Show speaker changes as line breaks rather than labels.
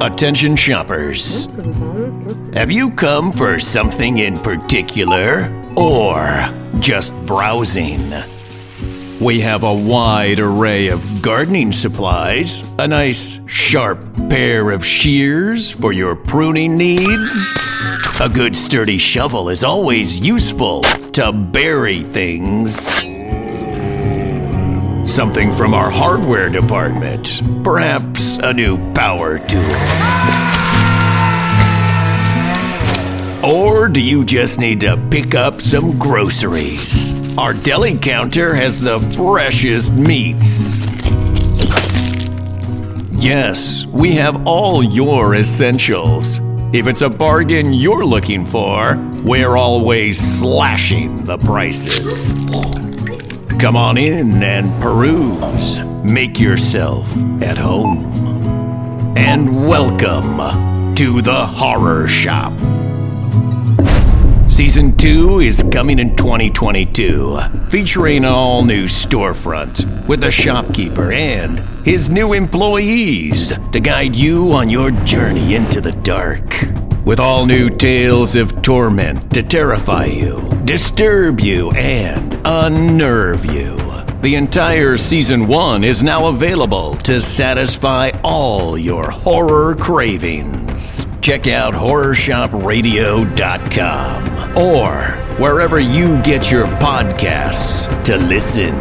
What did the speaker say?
Attention shoppers. Have you come for something in particular or just browsing? We have a wide array of gardening supplies, a nice sharp pair of shears for your pruning needs. A good sturdy shovel is always useful to bury things. Something from our hardware department, perhaps a new power tool. Or do you just need to pick up some groceries? Our deli counter has the freshest meats. Yes, we have all your essentials. If it's a bargain you're looking for, we're always slashing the prices. Come on in and peruse. Make yourself at home. And welcome to the Horror Shop. Season 2 is coming in 2022, featuring an all new storefront with a shopkeeper and his new employees to guide you on your journey into the dark with all new tales of torment to terrify you, disturb you, and unnerve you. The entire season one is now available to satisfy all your horror cravings. Check out HorrorShopRadio.com or wherever you get your podcasts to listen.